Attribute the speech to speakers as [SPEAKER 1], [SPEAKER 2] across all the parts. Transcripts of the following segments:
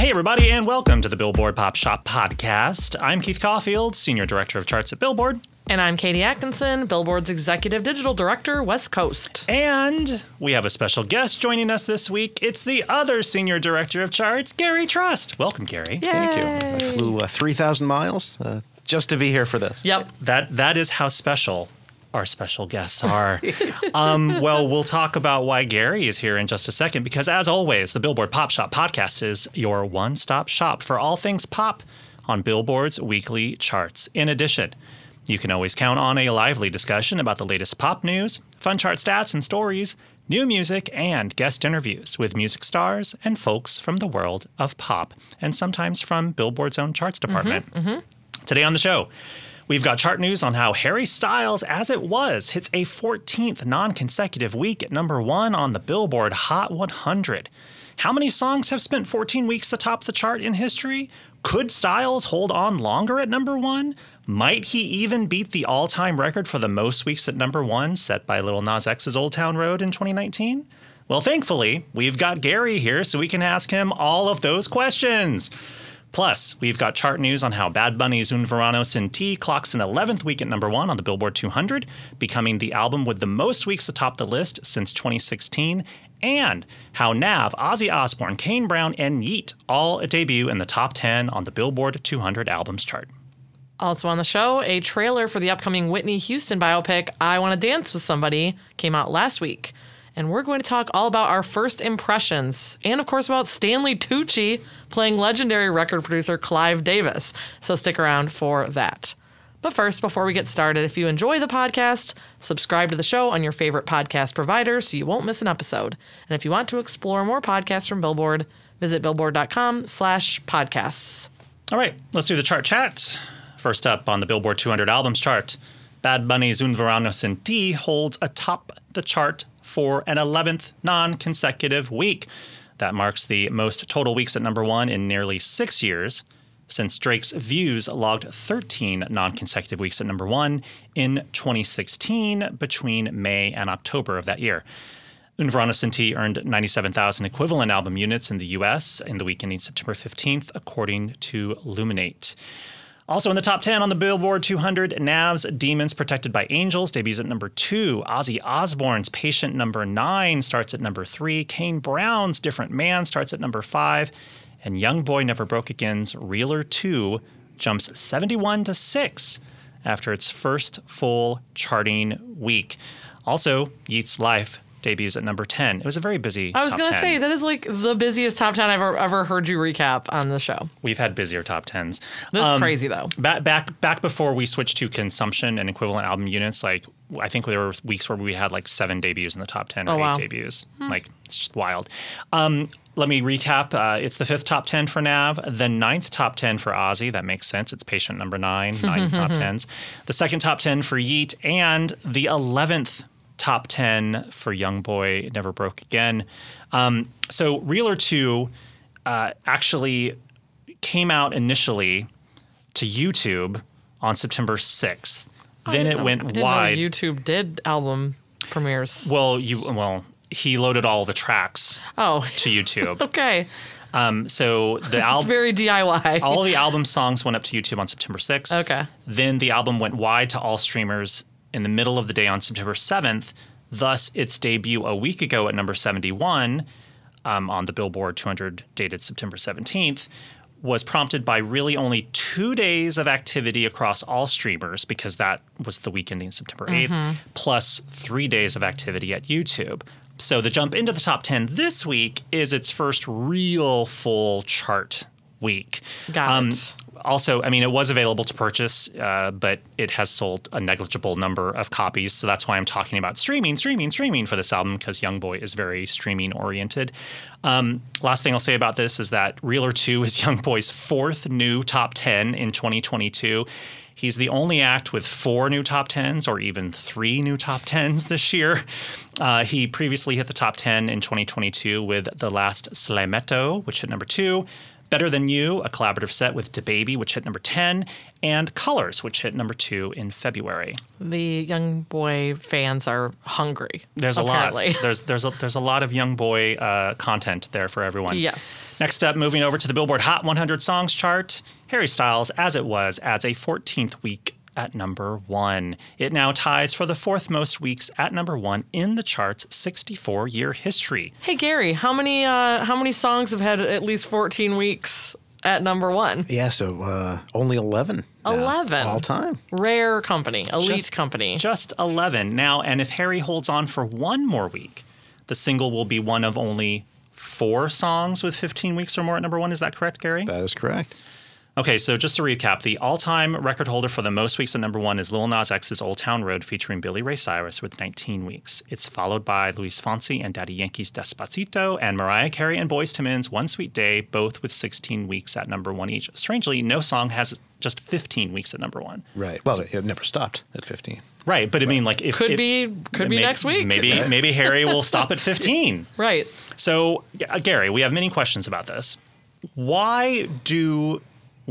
[SPEAKER 1] Hey, everybody, and welcome to the Billboard Pop Shop Podcast. I'm Keith Caulfield, Senior Director of Charts at Billboard.
[SPEAKER 2] And I'm Katie Atkinson, Billboard's Executive Digital Director, West Coast.
[SPEAKER 1] And we have a special guest joining us this week. It's the other Senior Director of Charts, Gary Trust. Welcome, Gary.
[SPEAKER 3] Thank you. I flew uh, 3,000 miles uh, just to be here for this.
[SPEAKER 2] Yep.
[SPEAKER 1] That That is how special our special guests are. um, well, we'll talk about why Gary is here in just a second, because as always, the Billboard Pop Shop podcast is your one stop shop for all things pop on Billboard's weekly charts. In addition, you can always count on a lively discussion about the latest pop news, fun chart stats and stories, new music, and guest interviews with music stars and folks from the world of pop, and sometimes from Billboard's own charts department. Today on the show, we've got chart news on how Harry Styles, as it was, hits a 14th non consecutive week at number one on the Billboard Hot 100. How many songs have spent 14 weeks atop the chart in history? Could Styles hold on longer at number one? Might he even beat the all time record for the most weeks at number one set by Lil Nas X's Old Town Road in 2019? Well, thankfully, we've got Gary here so we can ask him all of those questions. Plus, we've got chart news on how Bad Bunny's Un Verano Sin Ti clocks an 11th week at number one on the Billboard 200, becoming the album with the most weeks atop the list since 2016, and how Nav, Ozzy Osbourne, Kane Brown, and Yeat all debut in the top 10 on the Billboard 200 albums chart.
[SPEAKER 2] Also on the show, a trailer for the upcoming Whitney Houston biopic, I Want to Dance with Somebody, came out last week. And we're going to talk all about our first impressions and, of course, about Stanley Tucci playing legendary record producer Clive Davis. So stick around for that. But first, before we get started, if you enjoy the podcast, subscribe to the show on your favorite podcast provider so you won't miss an episode. And if you want to explore more podcasts from Billboard, visit billboard.com slash podcasts.
[SPEAKER 1] All right, let's do the chart chat. First up on the Billboard 200 albums chart, Bad Bunny's Un Verano Sin Ti holds atop the chart for an 11th non consecutive week. That marks the most total weeks at number one in nearly six years, since Drake's Views logged 13 non consecutive weeks at number one in 2016 between May and October of that year. Un Verano Sin Ti earned 97,000 equivalent album units in the US in the week ending September 15th, according to Luminate. Also in the top 10 on the Billboard 200, Nav's Demons Protected by Angels debuts at number two. Ozzy Osbourne's Patient number nine starts at number three. Kane Brown's Different Man starts at number five. And YoungBoy Never Broke Again's Realer 2 jumps 71 to 6 after its first full charting week. Also, Yeat's Life debuts at number 10. It was a very busy
[SPEAKER 2] I was going to say, that is like the busiest top 10 I've ever, ever heard you recap on the show.
[SPEAKER 1] We've had busier top 10s.
[SPEAKER 2] That's
[SPEAKER 1] Um,
[SPEAKER 2] crazy, though.
[SPEAKER 1] Back back back before we switched to consumption and equivalent album units, like I think there were weeks where we had like seven debuts in the top ten or
[SPEAKER 2] Oh,
[SPEAKER 1] eight
[SPEAKER 2] wow.
[SPEAKER 1] debuts. Like it's just wild. Um, let me recap. Uh, it's the fifth top ten for Nav, the ninth top ten for Ozzy. That makes sense. It's Patient number nine, nine top tens. The second top ten for Yeat, and the eleventh top ten for YoungBoy Never Broke Again. Um, so Realer two uh, actually came out initially to YouTube on September 6th. Then it
[SPEAKER 2] I
[SPEAKER 1] went
[SPEAKER 2] didn't
[SPEAKER 1] wide.
[SPEAKER 2] know YouTube did album premieres.
[SPEAKER 1] well, you well, he loaded all the tracks
[SPEAKER 2] Oh,
[SPEAKER 1] to YouTube.
[SPEAKER 2] okay.
[SPEAKER 1] um, so the
[SPEAKER 2] It's
[SPEAKER 1] album
[SPEAKER 2] very DIY.
[SPEAKER 1] all the album songs went up to YouTube on September 6th.
[SPEAKER 2] Okay.
[SPEAKER 1] Then the album went wide to all streamers in the middle of the day on September 7th. Thus, its debut a week ago at number 71 um, on the Billboard 200 dated September 17th was prompted by really only two days of activity across all streamers because that was the week ending September 8th, plus three days of activity at YouTube. So the jump into the top 10 this week is its first real full chart week.
[SPEAKER 2] Got it.
[SPEAKER 1] Also, I mean, it was available to purchase, uh, but it has sold a negligible number of copies. So that's why I'm talking about streaming, streaming, streaming for this album because Young Boy is very streaming oriented. Um, last thing I'll say about this is that Realer 2 is Young Boy's fourth new top 10 in 2022. He's the only act with four new top 10s or even three new top 10s this year. Uh, he previously hit the top 10 in 2022 with The Last Slimeto, which hit number two. Better Than You, a collaborative set with DaBaby, which hit number 10, and Colors, which hit number two in February.
[SPEAKER 2] The young boy fans are hungry.
[SPEAKER 1] There's a lot. There's there's a, there's a lot of young boy uh, content there for everyone.
[SPEAKER 2] Yes.
[SPEAKER 1] Next up, moving over to the Billboard Hot 100 Songs chart, Harry Styles, as it was, adds a 14th week at number one. It now ties for the fourth most weeks at number one in the chart's 64 year history.
[SPEAKER 2] Hey Gary, how many uh, how many songs have had at least 14 weeks at number one?
[SPEAKER 3] Yeah, so uh, only 11. now,
[SPEAKER 2] 11?
[SPEAKER 3] All time.
[SPEAKER 2] Rare company, elite
[SPEAKER 1] Just-
[SPEAKER 2] company.
[SPEAKER 1] Just 11. Now, and if Harry holds on for one more week, the single will be one of only four songs with 15 weeks or more at number one. Is that correct, Gary?
[SPEAKER 3] That is correct.
[SPEAKER 1] Okay, so just to recap, the all-time record holder for the most weeks at number one is Lil Nas X's Old Town Road featuring Billy Ray Cyrus with 19 weeks. It's followed by Luis Fonsi and Daddy Yankee's Despacito, and Mariah Carey and Boyz II Men's One Sweet Day, both with 16 weeks at number one each. Strangely, no song has just 15 weeks at number one.
[SPEAKER 3] Right. Well, it never stopped at 15.
[SPEAKER 1] Right, but I mean, like, if
[SPEAKER 2] Could
[SPEAKER 1] if-
[SPEAKER 2] be- could be
[SPEAKER 1] may-
[SPEAKER 2] next week.
[SPEAKER 1] Maybe maybe Harry will stop at 15.
[SPEAKER 2] right.
[SPEAKER 1] So, uh, Gary, we have many questions about this. Why do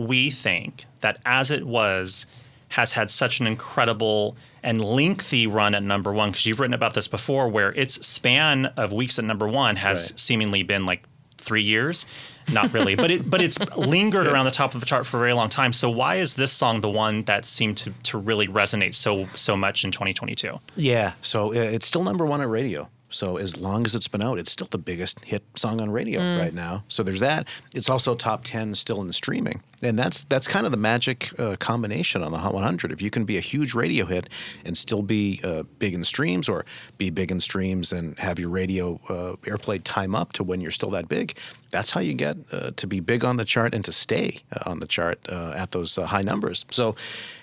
[SPEAKER 1] we think that As It Was has had such an incredible and lengthy run at number one? Because you've written about this before, where its span of weeks at number one has
[SPEAKER 3] Right.
[SPEAKER 1] seemingly been like three years. Not really, but it but it's lingered around the top of the chart for a very long time. So why is this song the one that seemed to, to really resonate so so much in 2022?
[SPEAKER 3] Yeah, so uh, it's still number one on radio. So as long as it's been out, it's still the biggest hit song on radio right now. So there's that. It's also top ten still in streaming, and that's that's kind of the magic uh, combination on the Hot 100. If you can be a huge radio hit and still be uh, big in streams, or be big in streams and have your radio uh, airplay time up to when you're still that big, that's how you get uh, to be big on the chart and to stay uh, on the chart uh, at those uh, high numbers. So,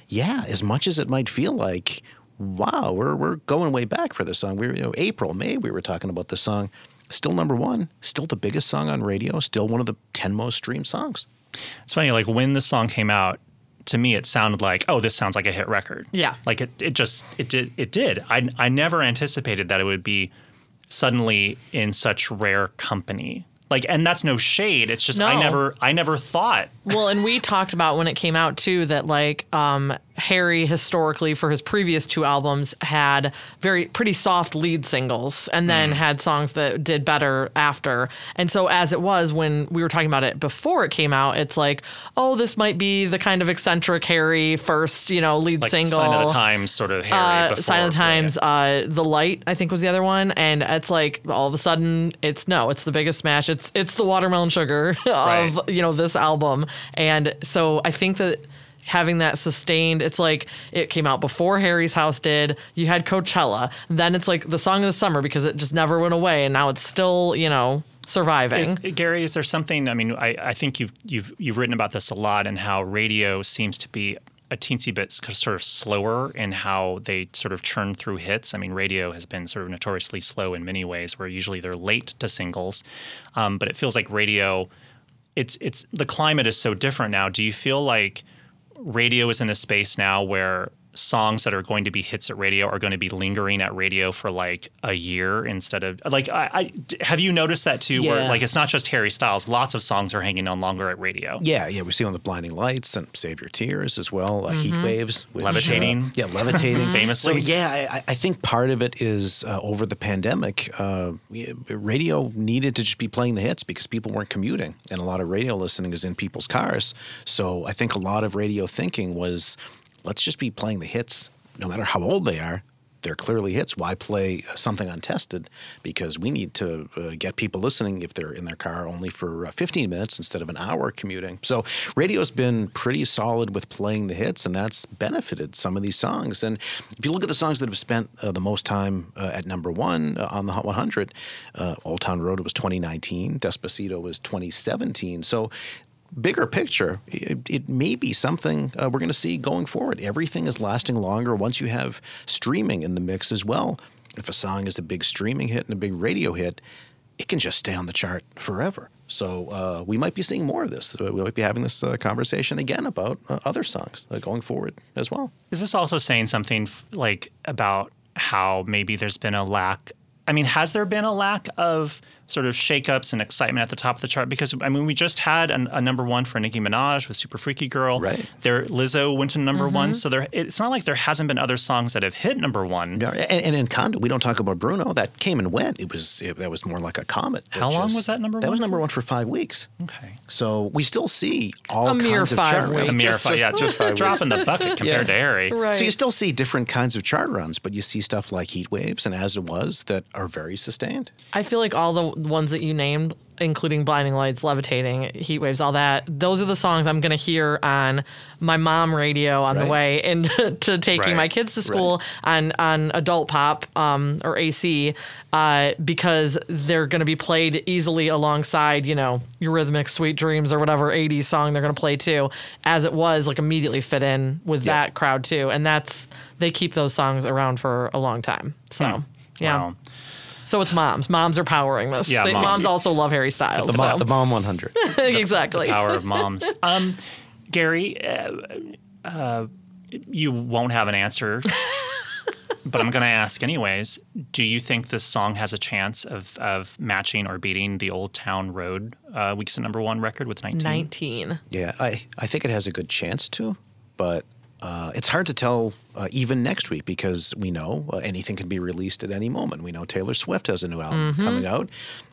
[SPEAKER 3] yeah, as much as it might feel like wow, we're we're going way back for this song. We were, you know, April, May, we were talking about this song. Still number one, still the biggest song on radio, still one of the ten most streamed songs.
[SPEAKER 1] It's funny, like when this song came out, to me it sounded like, oh, this sounds like a hit record.
[SPEAKER 2] Yeah.
[SPEAKER 1] Like it, it just it did it did. I I never anticipated that it would be suddenly in such rare company. Like and that's no shade. It's just I never I never thought
[SPEAKER 2] Well, and we talked about when it came out too that like um, Harry historically for his previous two albums had very pretty soft lead singles and then had songs that did better after. And so as it was when we were talking about it before it came out, it's like, oh, this might be the kind of eccentric Harry first, you know, lead
[SPEAKER 1] like
[SPEAKER 2] single.
[SPEAKER 1] Sign of the Times sort of Harry
[SPEAKER 2] Uh,
[SPEAKER 1] before.
[SPEAKER 2] Sign of the
[SPEAKER 1] yeah,
[SPEAKER 2] Times, uh, The Light, I think was the other one, and it's like all of a sudden, it's no, it's the biggest smash. It's it's the watermelon sugar of
[SPEAKER 1] Right.
[SPEAKER 2] you know this album, and so I think that having that sustained, it's like it came out before Harry's House did. You had Coachella, then it's like the song of the summer because it just never went away, and now it's still you know surviving.
[SPEAKER 1] Is, Gary, is there something? I mean, I, I think you've you've you've written about this a lot, and how radio seems to be a teensy bit sort of slower in how they sort of churn through hits. I mean, radio has been sort of notoriously slow in many ways, where usually they're late to singles, um, but it feels like radio. It's it's the climate is so different now. Do you feel like radio is in a space now where songs that are going to be hits at radio are going to be lingering at radio for like a year instead of like I, I have you noticed that too where like it's not just Harry Styles lots of songs are hanging on longer at radio
[SPEAKER 3] Yeah, yeah, we see on the Blinding Lights and Save Your Tears as well, uh, Heat Waves, which, uh,
[SPEAKER 1] Levitating.
[SPEAKER 3] yeah, levitating,
[SPEAKER 1] Famously.
[SPEAKER 3] So yeah, I, I think part of it is uh, over the pandemic, uh, radio needed to just be playing the hits because people weren't commuting, and a lot of radio listening is in people's cars. So I think a lot of radio thinking was, let's just be playing the hits, no matter how old they are. They're clearly hits. Why play something untested? Because we need to uh, get people listening if they're in their car only for uh, 15 minutes instead of an hour commuting. So radio's been pretty solid with playing the hits, and that's benefited some of these songs. And if you look at the songs that have spent uh, the most time uh, at number one uh, on the Hot 100, uh, Old Town Road was 2019, Despacito was 2017. So bigger picture, it, it may be something uh, we're going to see going forward. Everything is lasting longer once you have streaming in the mix as well. If a song is a big streaming hit and a big radio hit, it can just stay on the chart forever. So uh, we might be seeing more of this. We might be having this uh, conversation again about uh, other songs uh, going forward as well.
[SPEAKER 1] is this also saying something like about how maybe there's been a lack I mean has there been a lack of sort of shakeups and excitement at the top of the chart because I mean we just had an, a number one for Nicki Minaj with Super Freaky Girl.
[SPEAKER 3] Right.
[SPEAKER 1] There, Lizzo went to number one, mm-hmm. so there. It's not like there hasn't been other songs that have hit number one.
[SPEAKER 3] Yeah, and, and Encanto, we don't talk about Bruno. That came and went. It was it, that was more like a comet.
[SPEAKER 1] How long
[SPEAKER 3] is-
[SPEAKER 1] was that number one?
[SPEAKER 3] That was number one for five weeks.
[SPEAKER 1] Okay.
[SPEAKER 3] So we still see all
[SPEAKER 2] A mere
[SPEAKER 3] kinds of
[SPEAKER 2] five
[SPEAKER 3] chart
[SPEAKER 2] weeks.
[SPEAKER 1] A mere
[SPEAKER 2] Just-
[SPEAKER 1] five, yeah,
[SPEAKER 3] just five
[SPEAKER 1] drop
[SPEAKER 3] weeks.
[SPEAKER 1] in the bucket compared
[SPEAKER 3] Yeah.
[SPEAKER 1] to Harry.
[SPEAKER 2] Right.
[SPEAKER 3] So you still see different kinds of chart runs, but you see stuff like heat waves and as it was that are very sustained.
[SPEAKER 2] I feel like all the ones that you named, including Blinding Lights, Levitating, Heat Waves, all that, those are the songs I'm going to hear on my mom radio on the
[SPEAKER 3] Right.
[SPEAKER 2] way into taking
[SPEAKER 1] Right.
[SPEAKER 2] my kids to school on, on adult pop um, or AC uh, because they're going to be played easily alongside, you know, Eurythmics Sweet Dreams or whatever 80s song they're going to play too, as it was like immediately fit in with
[SPEAKER 3] Yeah.
[SPEAKER 2] that crowd too. And that's, they keep those songs around for a long time. So, yeah.
[SPEAKER 1] Wow.
[SPEAKER 2] So it's moms. Moms are powering this.
[SPEAKER 1] Yeah,
[SPEAKER 2] They-
[SPEAKER 1] moms.
[SPEAKER 2] moms. also love Harry Styles.
[SPEAKER 3] The,
[SPEAKER 2] so.
[SPEAKER 3] Mom, the Mom 100.
[SPEAKER 2] exactly.
[SPEAKER 1] the Power of moms. Um, Gary, uh, uh, you won't have an answer, but I'm going to ask anyways. Do you think this song has a chance of, of matching or beating the Old Town Road uh, weeks at number one record with 19?
[SPEAKER 2] 19.
[SPEAKER 3] Yeah, I, I think it has a good chance to, but uh, it's hard to tell uh, even next week because we know uh, anything can be released at any moment. We know Taylor Swift has a new album
[SPEAKER 2] Mm-hmm.
[SPEAKER 3] coming out.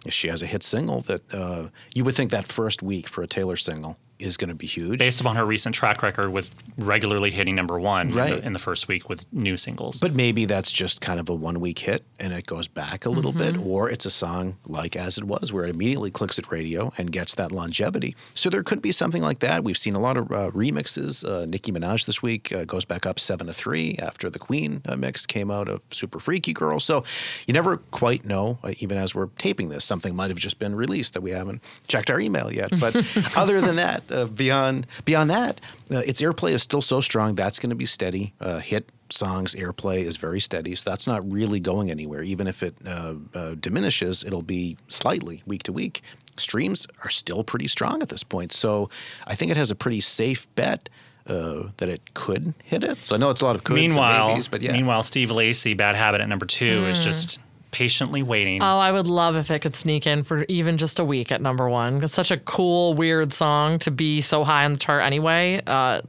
[SPEAKER 3] If she has a hit single, that uh, you would think that first week for a Taylor single is going to be huge.
[SPEAKER 1] Based upon her recent track record with regularly hitting number one in, the, in the first week with new singles.
[SPEAKER 3] But maybe that's just kind of a one week hit and it goes back a little bit, or it's a song like As It Was, where it immediately clicks at radio and gets that longevity. So there could be something like that. We've seen a lot of uh, remixes. Uh, Nicki Minaj this week uh, goes back up seven to three after the Queen uh, mix came out of Super Freaky Girl. So you never quite know, uh, even as we're taping this, something might have just been released that we haven't checked our email yet. But other than that, uh, beyond beyond that, uh, its airplay is still so strong. That's going to be steady. Uh, hit songs airplay is very steady, so that's not really going anywhere. Even if it uh, uh, diminishes, it'll be slightly week to week. Streams are still pretty strong at this point, so I think it has a pretty safe bet. Uh, that it could hit it. So I know it's a lot of coulds
[SPEAKER 1] meanwhile,
[SPEAKER 3] and maybes, but yeah.
[SPEAKER 1] meanwhile, Steve Lacy, Bad Habit at number two, is just patiently waiting.
[SPEAKER 2] Oh, I would love if it could sneak in for even just a week at number one. It's such a cool, weird song to be so high on the chart anyway. Uh,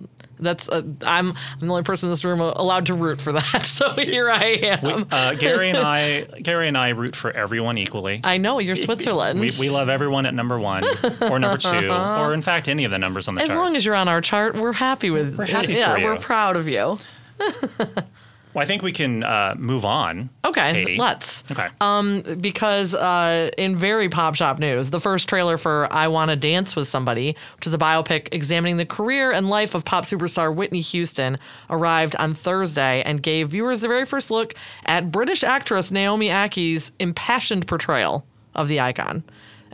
[SPEAKER 2] that's uh, I'm I'm the only person in this room allowed to root for that. So here I am.
[SPEAKER 1] uh, Gary and I, Gary and I root for everyone equally.
[SPEAKER 2] I know you're Switzerland.
[SPEAKER 1] We, we love everyone at number one or number two, or in fact, any of the numbers on the chart.
[SPEAKER 2] as
[SPEAKER 1] charts.
[SPEAKER 2] long as you're on our chart, we're happy with.
[SPEAKER 1] We're happy
[SPEAKER 2] Yeah, we're proud of you.
[SPEAKER 1] well, I think we can uh, move on.
[SPEAKER 2] Okay,
[SPEAKER 1] Katie.
[SPEAKER 2] let's.
[SPEAKER 1] Okay.
[SPEAKER 2] because uh, in very pop shop news, the first trailer for I Want to Dance with Somebody, which is a biopic examining the career and life of pop superstar Whitney Houston, arrived on Thursday and gave viewers the very first look at British actress Naomi Ackie's impassioned portrayal of the icon.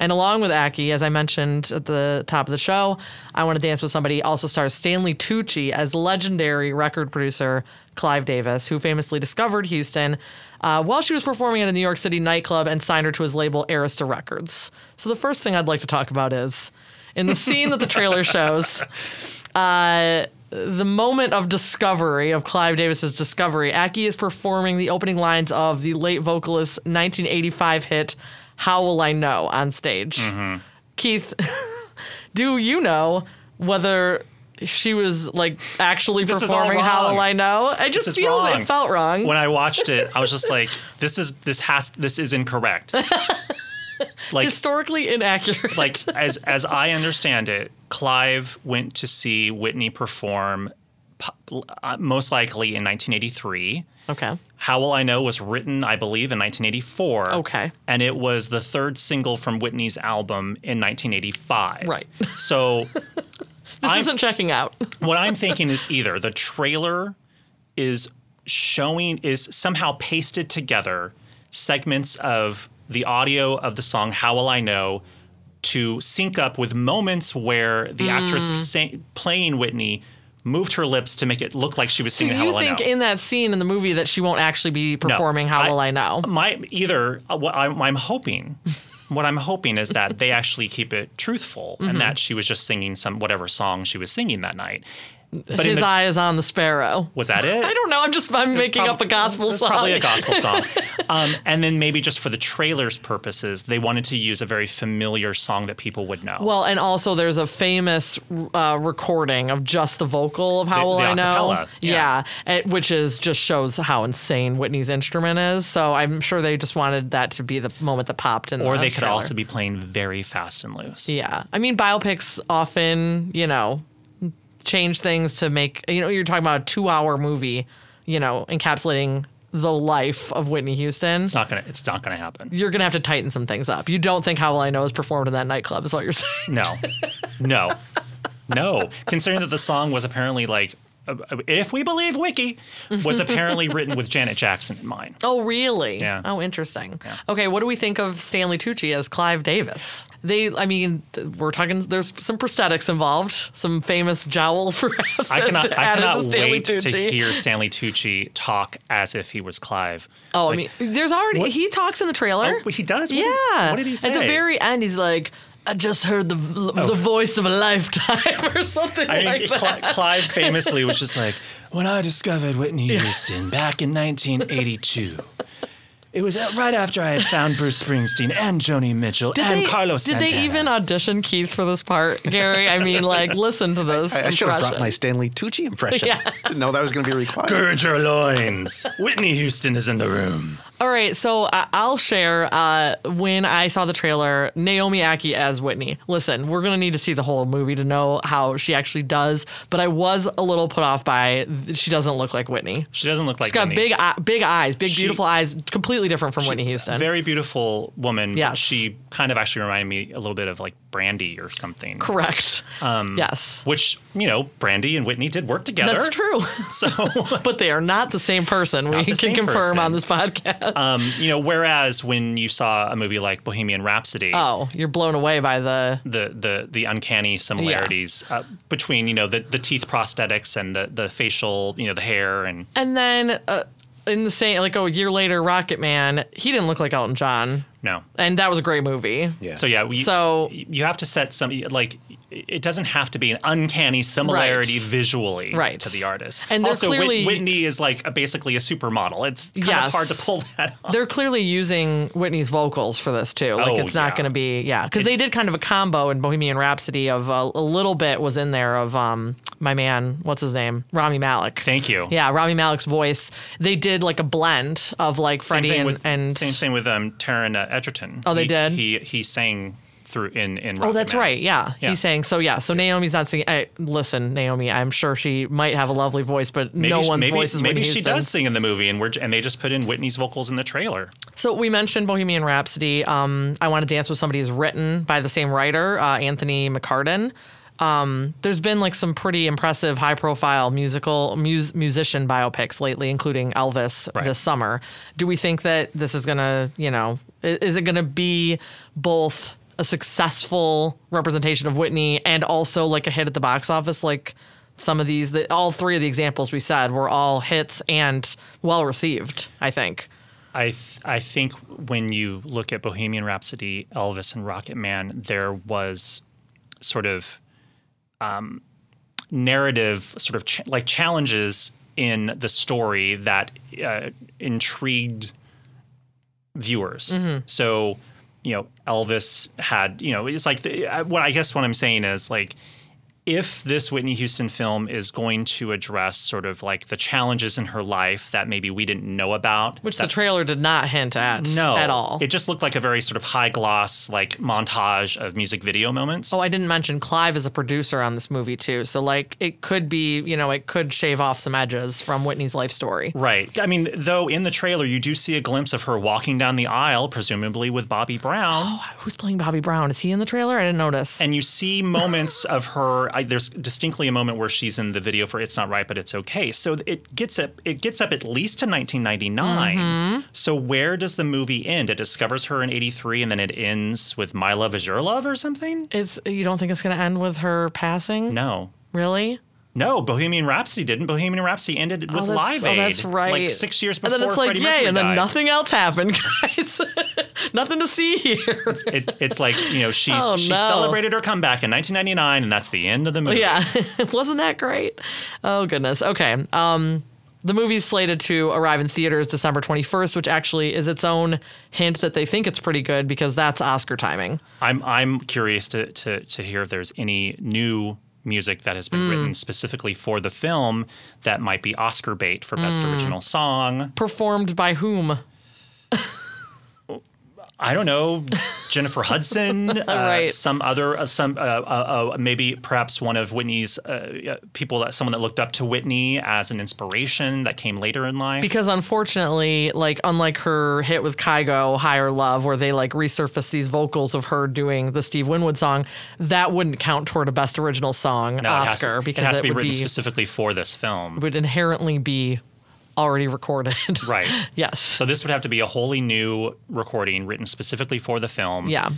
[SPEAKER 2] And along with Ackie, as I mentioned at the top of the show, I Want to Dance with Somebody also stars Stanley Tucci as legendary record producer Clive Davis, who famously discovered Houston uh, while she was performing at a New York City nightclub and signed her to his label Arista Records. So the first thing I'd like to talk about is in the scene that the trailer shows. Uh, the moment of discovery of Clive Davis's discovery, Ackie is performing the opening lines of the late vocalist's 1985 hit "How Will I Know" on stage. Keith, do you know whether she was like actually
[SPEAKER 1] This
[SPEAKER 2] performing "How. Will I Know"? It just
[SPEAKER 1] This is
[SPEAKER 2] feels
[SPEAKER 1] wrong.
[SPEAKER 2] it felt wrong.
[SPEAKER 1] when I watched it, I was just like, "This is this has this is incorrect." like
[SPEAKER 2] Historically inaccurate.
[SPEAKER 1] like as as I understand it, Clive went to see Whitney perform, uh, most likely in 1983.
[SPEAKER 2] okay.
[SPEAKER 1] How Will I Know was written, I believe, in 1984.
[SPEAKER 2] Okay.
[SPEAKER 1] And it was the third single from Whitney's album in 1985.
[SPEAKER 2] Right.
[SPEAKER 1] So
[SPEAKER 2] This
[SPEAKER 1] I'm-
[SPEAKER 2] isn't checking out.
[SPEAKER 1] what I'm thinking is either the trailer is showing is somehow pasted together segments of the audio of the song How Will I Know to sync up with moments where the
[SPEAKER 2] Mm.
[SPEAKER 1] actress sang, playing Whitney moved her lips to make it look like she was
[SPEAKER 2] So
[SPEAKER 1] singing How
[SPEAKER 2] you
[SPEAKER 1] Will
[SPEAKER 2] think
[SPEAKER 1] I Know.
[SPEAKER 2] in that scene in the movie that she won't actually be
[SPEAKER 1] No,
[SPEAKER 2] performing "How Will I Know"?
[SPEAKER 1] My either uh, what I'm, I'm hoping, what I'm hoping is that they actually keep it truthful
[SPEAKER 2] Mm-hmm.
[SPEAKER 1] and that she was just singing some whatever song she was singing that night. But
[SPEAKER 2] His eye is on the sparrow.
[SPEAKER 1] Was that it?
[SPEAKER 2] I don't know. I'm just I'm making
[SPEAKER 1] prob-
[SPEAKER 2] up a gospel song.
[SPEAKER 1] Probably a gospel song. um, and then maybe just for the trailer's purposes, they wanted to use a very familiar song that people would know.
[SPEAKER 2] Well, and also there's a famous uh, recording of just the vocal of How
[SPEAKER 1] The-
[SPEAKER 2] Will
[SPEAKER 1] the
[SPEAKER 2] I Know?
[SPEAKER 1] acapella, yeah.
[SPEAKER 2] it- which is just shows how insane Whitney's instrument is. So I'm sure they just wanted that to be the moment that popped in.
[SPEAKER 1] or
[SPEAKER 2] the
[SPEAKER 1] they could
[SPEAKER 2] trailer.
[SPEAKER 1] also be playing very fast and loose.
[SPEAKER 2] Yeah, I mean biopics often, you know, change things to make you know you're talking about a two-hour movie, you know, encapsulating the life of Whitney Houston.
[SPEAKER 1] It's not gonna. It's not gonna happen.
[SPEAKER 2] You're gonna have to tighten some things up. You don't think How Will I Know is performed in that nightclub? Is what you're saying?
[SPEAKER 1] No, no, no. Considering that the song was apparently like, Uh, if we believe Wiki, was apparently written with Janet Jackson in mind.
[SPEAKER 2] Oh, really?
[SPEAKER 1] Yeah.
[SPEAKER 2] Oh, interesting. Okay, what do we think of Stanley Tucci as Clive Davis? They, I mean, we're talking. There's some prosthetics involved, some famous jowls, perhaps.
[SPEAKER 1] I cannot. I cannot
[SPEAKER 2] to Stanley
[SPEAKER 1] wait to
[SPEAKER 2] Tucci.
[SPEAKER 1] hear Stanley Tucci talk as if he was Clive.
[SPEAKER 2] Oh,
[SPEAKER 1] It's
[SPEAKER 2] I mean, there's already
[SPEAKER 1] what-
[SPEAKER 2] he talks in the trailer.
[SPEAKER 1] Oh, he does. What
[SPEAKER 2] yeah.
[SPEAKER 1] Did, what did he say?
[SPEAKER 2] At the very end, he's like, "I just heard the the oh. voice of a lifetime" or something
[SPEAKER 1] I mean,
[SPEAKER 2] like that.
[SPEAKER 1] Cli- Clive famously was just like, when I discovered Whitney Houston back in 1982. It was right after I had found Bruce Springsteen and Joni Mitchell
[SPEAKER 2] Did
[SPEAKER 1] and
[SPEAKER 2] they,
[SPEAKER 1] Carlos
[SPEAKER 2] did
[SPEAKER 1] Santana.
[SPEAKER 2] they even audition Keith for this part, Gary? I mean, like, listen to this.
[SPEAKER 3] I, I should have brought my Stanley Tucci impression.
[SPEAKER 2] Yeah.
[SPEAKER 3] Didn't know that was going to be required.
[SPEAKER 1] Gird your loins. Whitney Houston is in the room.
[SPEAKER 2] All right, so I- I'll share uh, when I saw the trailer, Naomi Ackie as Whitney. Listen, we're gonna need to see the whole movie to know how she actually does. But I was a little put off by she doesn't look like Whitney.
[SPEAKER 1] She doesn't look like
[SPEAKER 2] She's got
[SPEAKER 1] Whitney.
[SPEAKER 2] big, eye- big eyes, big
[SPEAKER 1] She-
[SPEAKER 2] beautiful eyes, completely different from Whitney Houston.
[SPEAKER 1] Very beautiful woman. but
[SPEAKER 2] Yes.
[SPEAKER 1] She kind of actually reminded me a little bit of like Brandy or something.
[SPEAKER 2] Correct. yes,
[SPEAKER 1] Which, you know, Brandy and Whitney did work together.
[SPEAKER 2] that's true.
[SPEAKER 1] So,
[SPEAKER 2] but they are not the same person. we
[SPEAKER 1] the
[SPEAKER 2] can
[SPEAKER 1] same
[SPEAKER 2] confirm
[SPEAKER 1] person.
[SPEAKER 2] on this podcast.
[SPEAKER 1] um, you know, whereas when you saw a movie like Bohemian Rhapsody,
[SPEAKER 2] oh, you're blown away by the.
[SPEAKER 1] the the the uncanny similarities uh, between you know the the teeth prosthetics and the the facial you know the hair and
[SPEAKER 2] And then uh, in the same, like oh, a year later, Rocket Man, he didn't look like Elton John.
[SPEAKER 1] no.
[SPEAKER 2] and that was a great movie.
[SPEAKER 3] Yeah.
[SPEAKER 1] So yeah, we,
[SPEAKER 2] So-
[SPEAKER 1] you have to set some like it doesn't have to be an uncanny similarity
[SPEAKER 2] Right.
[SPEAKER 1] visually
[SPEAKER 2] Right.
[SPEAKER 1] to the artist.
[SPEAKER 2] And
[SPEAKER 1] also,
[SPEAKER 2] clearly-
[SPEAKER 1] Whitney is like a, basically a supermodel. It's kind
[SPEAKER 2] Yes.
[SPEAKER 1] of hard to pull that off.
[SPEAKER 2] They're clearly using Whitney's vocals for this too. Like
[SPEAKER 1] Oh,
[SPEAKER 2] it's not
[SPEAKER 1] yeah.
[SPEAKER 2] going to be yeah, because they did kind of a combo in Bohemian Rhapsody of uh, a little bit was in there of um my man, what's his name, Rami Malek.
[SPEAKER 1] Thank you.
[SPEAKER 2] Yeah, Rami Malek's voice. They did like a blend of like Freddie and,
[SPEAKER 1] with
[SPEAKER 2] and
[SPEAKER 1] same thing with um Taron uh, Egerton.
[SPEAKER 2] Oh, they
[SPEAKER 1] He-
[SPEAKER 2] did?
[SPEAKER 1] He he sang through in in.
[SPEAKER 2] Oh, that's right. Yeah.
[SPEAKER 1] Yeah.
[SPEAKER 2] he's saying so. Yeah, so Naomi's not singing. I, listen, Naomi, I'm sure she might have a lovely voice, but
[SPEAKER 1] Maybe,
[SPEAKER 2] no one's
[SPEAKER 1] maybe,
[SPEAKER 2] voice is
[SPEAKER 1] maybe
[SPEAKER 2] Whitney
[SPEAKER 1] she
[SPEAKER 2] Houston.
[SPEAKER 1] does sing in the movie, and we're and they just put in Whitney's vocals in the trailer.
[SPEAKER 2] So we mentioned Bohemian Rhapsody. Um, I Want to Dance with Somebody is written by the same writer, uh, Anthony McCarten. Um, there's been like some pretty impressive, high-profile musical mus- musician biopics lately, including Elvis
[SPEAKER 1] Right.
[SPEAKER 2] this summer. Do we think that this is gonna, you know, is it gonna be both a successful representation of Whitney and also like a hit at the box office, like? Some of these, the, all three of the examples we said were all hits and well received. I think.
[SPEAKER 1] I th- I think when you look at Bohemian Rhapsody, Elvis, and Rocket Man, there was sort of um, narrative, sort of ch- like challenges in the story that uh, intrigued viewers. So, you know, Elvis had, you know, it's like the, what I guess what I'm saying is like if this Whitney Houston film is going to address sort of like the challenges in her life that maybe we didn't know about,
[SPEAKER 2] Which
[SPEAKER 1] that-
[SPEAKER 2] the trailer did not hint at
[SPEAKER 1] no,
[SPEAKER 2] at all.
[SPEAKER 1] It just looked like a very sort of high gloss like montage of music video moments.
[SPEAKER 2] oh, I didn't mention Clive is a producer on this movie too. So like it could be, you know, it could shave off some edges from Whitney's life story.
[SPEAKER 1] Right. I mean, though in the trailer you do see a glimpse of her walking down the aisle, presumably with Bobby Brown.
[SPEAKER 2] Oh, Who's playing Bobby Brown? Is he in the trailer? I didn't notice.
[SPEAKER 1] and you see moments of her. I, there's distinctly a moment where she's in the video for "It's Not Right, but It's Okay." So it gets up. It gets up at least to 1999.
[SPEAKER 2] Mm-hmm.
[SPEAKER 1] So where does the movie end? It discovers her in '83, and then it ends with "My Love Is Your Love" or something.
[SPEAKER 2] it's you don't think it's going to end with her passing?
[SPEAKER 1] No.
[SPEAKER 2] Really?
[SPEAKER 1] No, Bohemian Rhapsody didn't. Bohemian Rhapsody ended with
[SPEAKER 2] oh,
[SPEAKER 1] Live
[SPEAKER 2] oh,
[SPEAKER 1] Aid.
[SPEAKER 2] that's right.
[SPEAKER 1] Like six years
[SPEAKER 2] And
[SPEAKER 1] before
[SPEAKER 2] then it's like,
[SPEAKER 1] Freddie
[SPEAKER 2] yay,
[SPEAKER 1] Mercury
[SPEAKER 2] and then
[SPEAKER 1] died.
[SPEAKER 2] nothing else happened, guys. Nothing to see here.
[SPEAKER 1] It, it's like you know she's
[SPEAKER 2] Oh,
[SPEAKER 1] she
[SPEAKER 2] no.
[SPEAKER 1] celebrated her comeback in 1999, and that's the end of the movie.
[SPEAKER 2] Yeah, wasn't that great? Oh goodness. Okay. Um, the movie's slated to arrive in theaters December 21st, which actually is its own hint that they think it's pretty good because that's Oscar timing.
[SPEAKER 1] I'm I'm curious to to to hear if there's any new music that has been
[SPEAKER 2] Mm.
[SPEAKER 1] written specifically for the film that might be Oscar bait for best
[SPEAKER 2] Mm.
[SPEAKER 1] original song.
[SPEAKER 2] Performed by whom?
[SPEAKER 1] I don't know, Jennifer Hudson, uh,
[SPEAKER 2] Right.
[SPEAKER 1] some other, uh, some uh, uh, uh, maybe perhaps one of Whitney's uh, people that someone that looked up to Whitney as an inspiration that came later in life.
[SPEAKER 2] Because unfortunately, like unlike her hit with Kygo, Higher Love, where they like resurfaced these vocals of her doing the Steve Winwood song, that wouldn't count toward a best original song
[SPEAKER 1] No, it has to-
[SPEAKER 2] Oscar because
[SPEAKER 1] it has to be
[SPEAKER 2] would
[SPEAKER 1] written
[SPEAKER 2] be
[SPEAKER 1] specifically for this film,
[SPEAKER 2] would inherently be already recorded.
[SPEAKER 1] right?
[SPEAKER 2] yes.
[SPEAKER 1] So this would have to be a wholly new recording written specifically for the film.
[SPEAKER 2] yeah.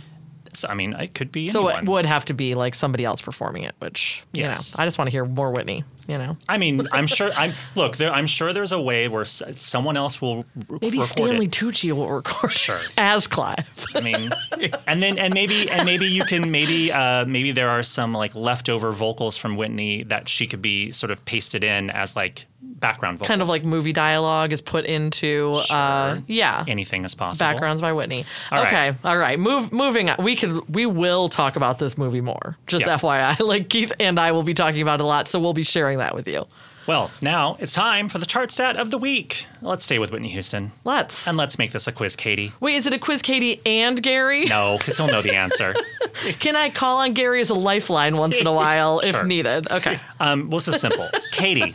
[SPEAKER 1] So, I mean, it could be
[SPEAKER 2] So
[SPEAKER 1] anyone.
[SPEAKER 2] it would have to be like somebody else performing it, which you
[SPEAKER 1] Yes.
[SPEAKER 2] know, I just want to hear more Whitney. You know,
[SPEAKER 1] I mean, I'm sure. I'm look. There, I'm sure there's a way where s- someone else will
[SPEAKER 2] maybe
[SPEAKER 1] record
[SPEAKER 2] Stanley
[SPEAKER 1] it.
[SPEAKER 2] Tucci will record
[SPEAKER 1] Sure.
[SPEAKER 2] as Clive.
[SPEAKER 1] I mean, and then and maybe and maybe you can maybe uh, maybe there are some like leftover vocals from Whitney that she could be sort of pasted in as like background vocals.
[SPEAKER 2] kind of like movie dialogue is put into uh yeah
[SPEAKER 1] anything is possible.
[SPEAKER 2] backgrounds by Whitney.
[SPEAKER 1] All right.
[SPEAKER 2] okay, all right. Move moving on. We could we will talk about this movie more. Just
[SPEAKER 1] Yeah.
[SPEAKER 2] FYI. Like Keith and I will be talking about it a lot, so we'll be sharing that with you.
[SPEAKER 1] Well, now it's time for the chart stat of the week. Let's stay with Whitney Houston
[SPEAKER 2] Let's.
[SPEAKER 1] and let's make this a quiz, Katie.
[SPEAKER 2] Wait, is it a quiz Katie and Gary?
[SPEAKER 1] No, because he'll know the answer.
[SPEAKER 2] Can I call on Gary as a lifeline once in a while if needed? Okay.
[SPEAKER 1] Um, well, this is simple. Katie,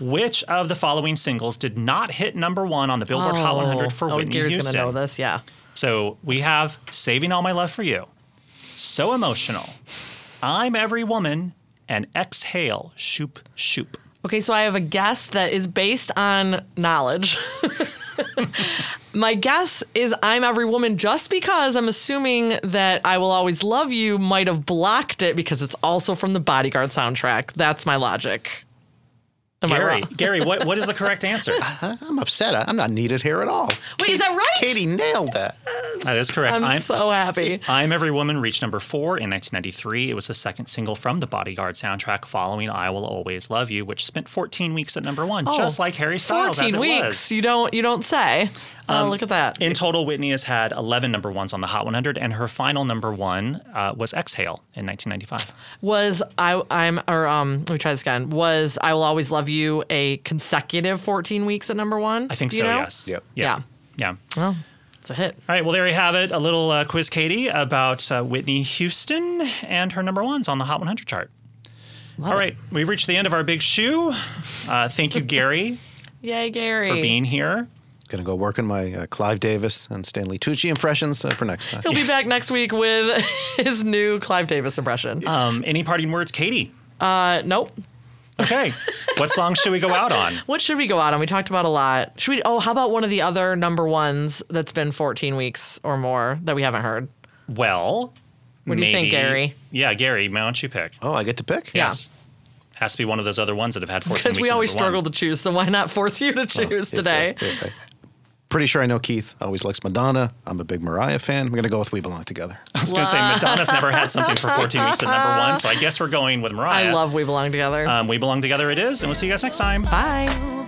[SPEAKER 1] which of the following singles did not hit number one on the Billboard Hot 100 for
[SPEAKER 2] oh,
[SPEAKER 1] Whitney
[SPEAKER 2] Gary's
[SPEAKER 1] Houston?
[SPEAKER 2] gonna know this. Yeah.
[SPEAKER 1] So we have Saving All My Love for You, So Emotional, I'm Every Woman, and Exhale, Shoop Shoop.
[SPEAKER 2] Okay, so I have a guess that is based on knowledge. My guess is I'm Every Woman just because I'm assuming that I Will Always Love You might have blocked it because it's also from the Bodyguard soundtrack. That's my logic. Am I
[SPEAKER 1] Gary,
[SPEAKER 2] wrong?
[SPEAKER 1] Gary, what, what is the correct answer? Uh-huh.
[SPEAKER 3] I'm upset. I- I'm not needed here at all.
[SPEAKER 2] Wait, is that right?
[SPEAKER 3] Katie nailed that.
[SPEAKER 1] That is correct.
[SPEAKER 2] I'm,
[SPEAKER 1] I'm,
[SPEAKER 2] so happy.
[SPEAKER 1] I'm Every Woman reached number four in 1993. It was the second single from the Bodyguard soundtrack following I Will Always Love You, which spent 14 weeks at number one, oh, just like Harry Styles.
[SPEAKER 2] 14
[SPEAKER 1] as it
[SPEAKER 2] weeks.
[SPEAKER 1] Was.
[SPEAKER 2] You don't you don't say. Oh, look at that.
[SPEAKER 1] In total, Whitney has had 11 number ones on the Hot 100, and her final number one uh, was Exhale in 1995.
[SPEAKER 2] was I I'm or um let me try this again. Was I Will Always Love You a consecutive 14 weeks at number 1?
[SPEAKER 1] I think so,
[SPEAKER 2] you know?
[SPEAKER 1] yes.
[SPEAKER 3] Yep.
[SPEAKER 1] Yeah. Yeah.
[SPEAKER 2] Well, it's a hit.
[SPEAKER 1] All right, well, there you have it. A little uh, quiz, Katie, about uh, Whitney Houston and her number ones on the Hot 100 chart. All right, we've reached the end of our big shoe. Uh, thank you, Gary,
[SPEAKER 2] Yay, Gary.
[SPEAKER 1] for being here.
[SPEAKER 3] Gonna go work on my uh, Clive Davis and Stanley Tucci impressions uh, for next time.
[SPEAKER 2] He'll be back next week with his new Clive Davis impression.
[SPEAKER 1] Um, any parting words, Katie?
[SPEAKER 2] Uh, nope.
[SPEAKER 1] Okay. what song should we go out on?
[SPEAKER 2] What should we go out on? We talked about a lot. Should we? Oh, how about one of the other number ones that's been 14 weeks or more that we haven't heard?
[SPEAKER 1] Well,
[SPEAKER 2] What do you think, Gary?
[SPEAKER 1] Yeah, Gary, why don't you pick?
[SPEAKER 3] Oh, I get to pick.
[SPEAKER 2] Yeah.
[SPEAKER 1] Yes. Has to be one of those other ones that have had 14
[SPEAKER 2] Because
[SPEAKER 1] weeks
[SPEAKER 2] we always
[SPEAKER 1] number one.
[SPEAKER 2] struggle to choose, so why not force you to choose
[SPEAKER 3] If-
[SPEAKER 2] today?
[SPEAKER 3] if- if- Pretty sure I know Keith always likes Madonna. I'm a big Mariah fan. We're gonna go with We Belong Together.
[SPEAKER 1] I was going to say Madonna's never had something for 14 weeks at number one, so I guess we're going with Mariah.
[SPEAKER 2] I love We Belong Together.
[SPEAKER 1] Um, we belong together. It is, and we'll see you guys next time.
[SPEAKER 2] Bye.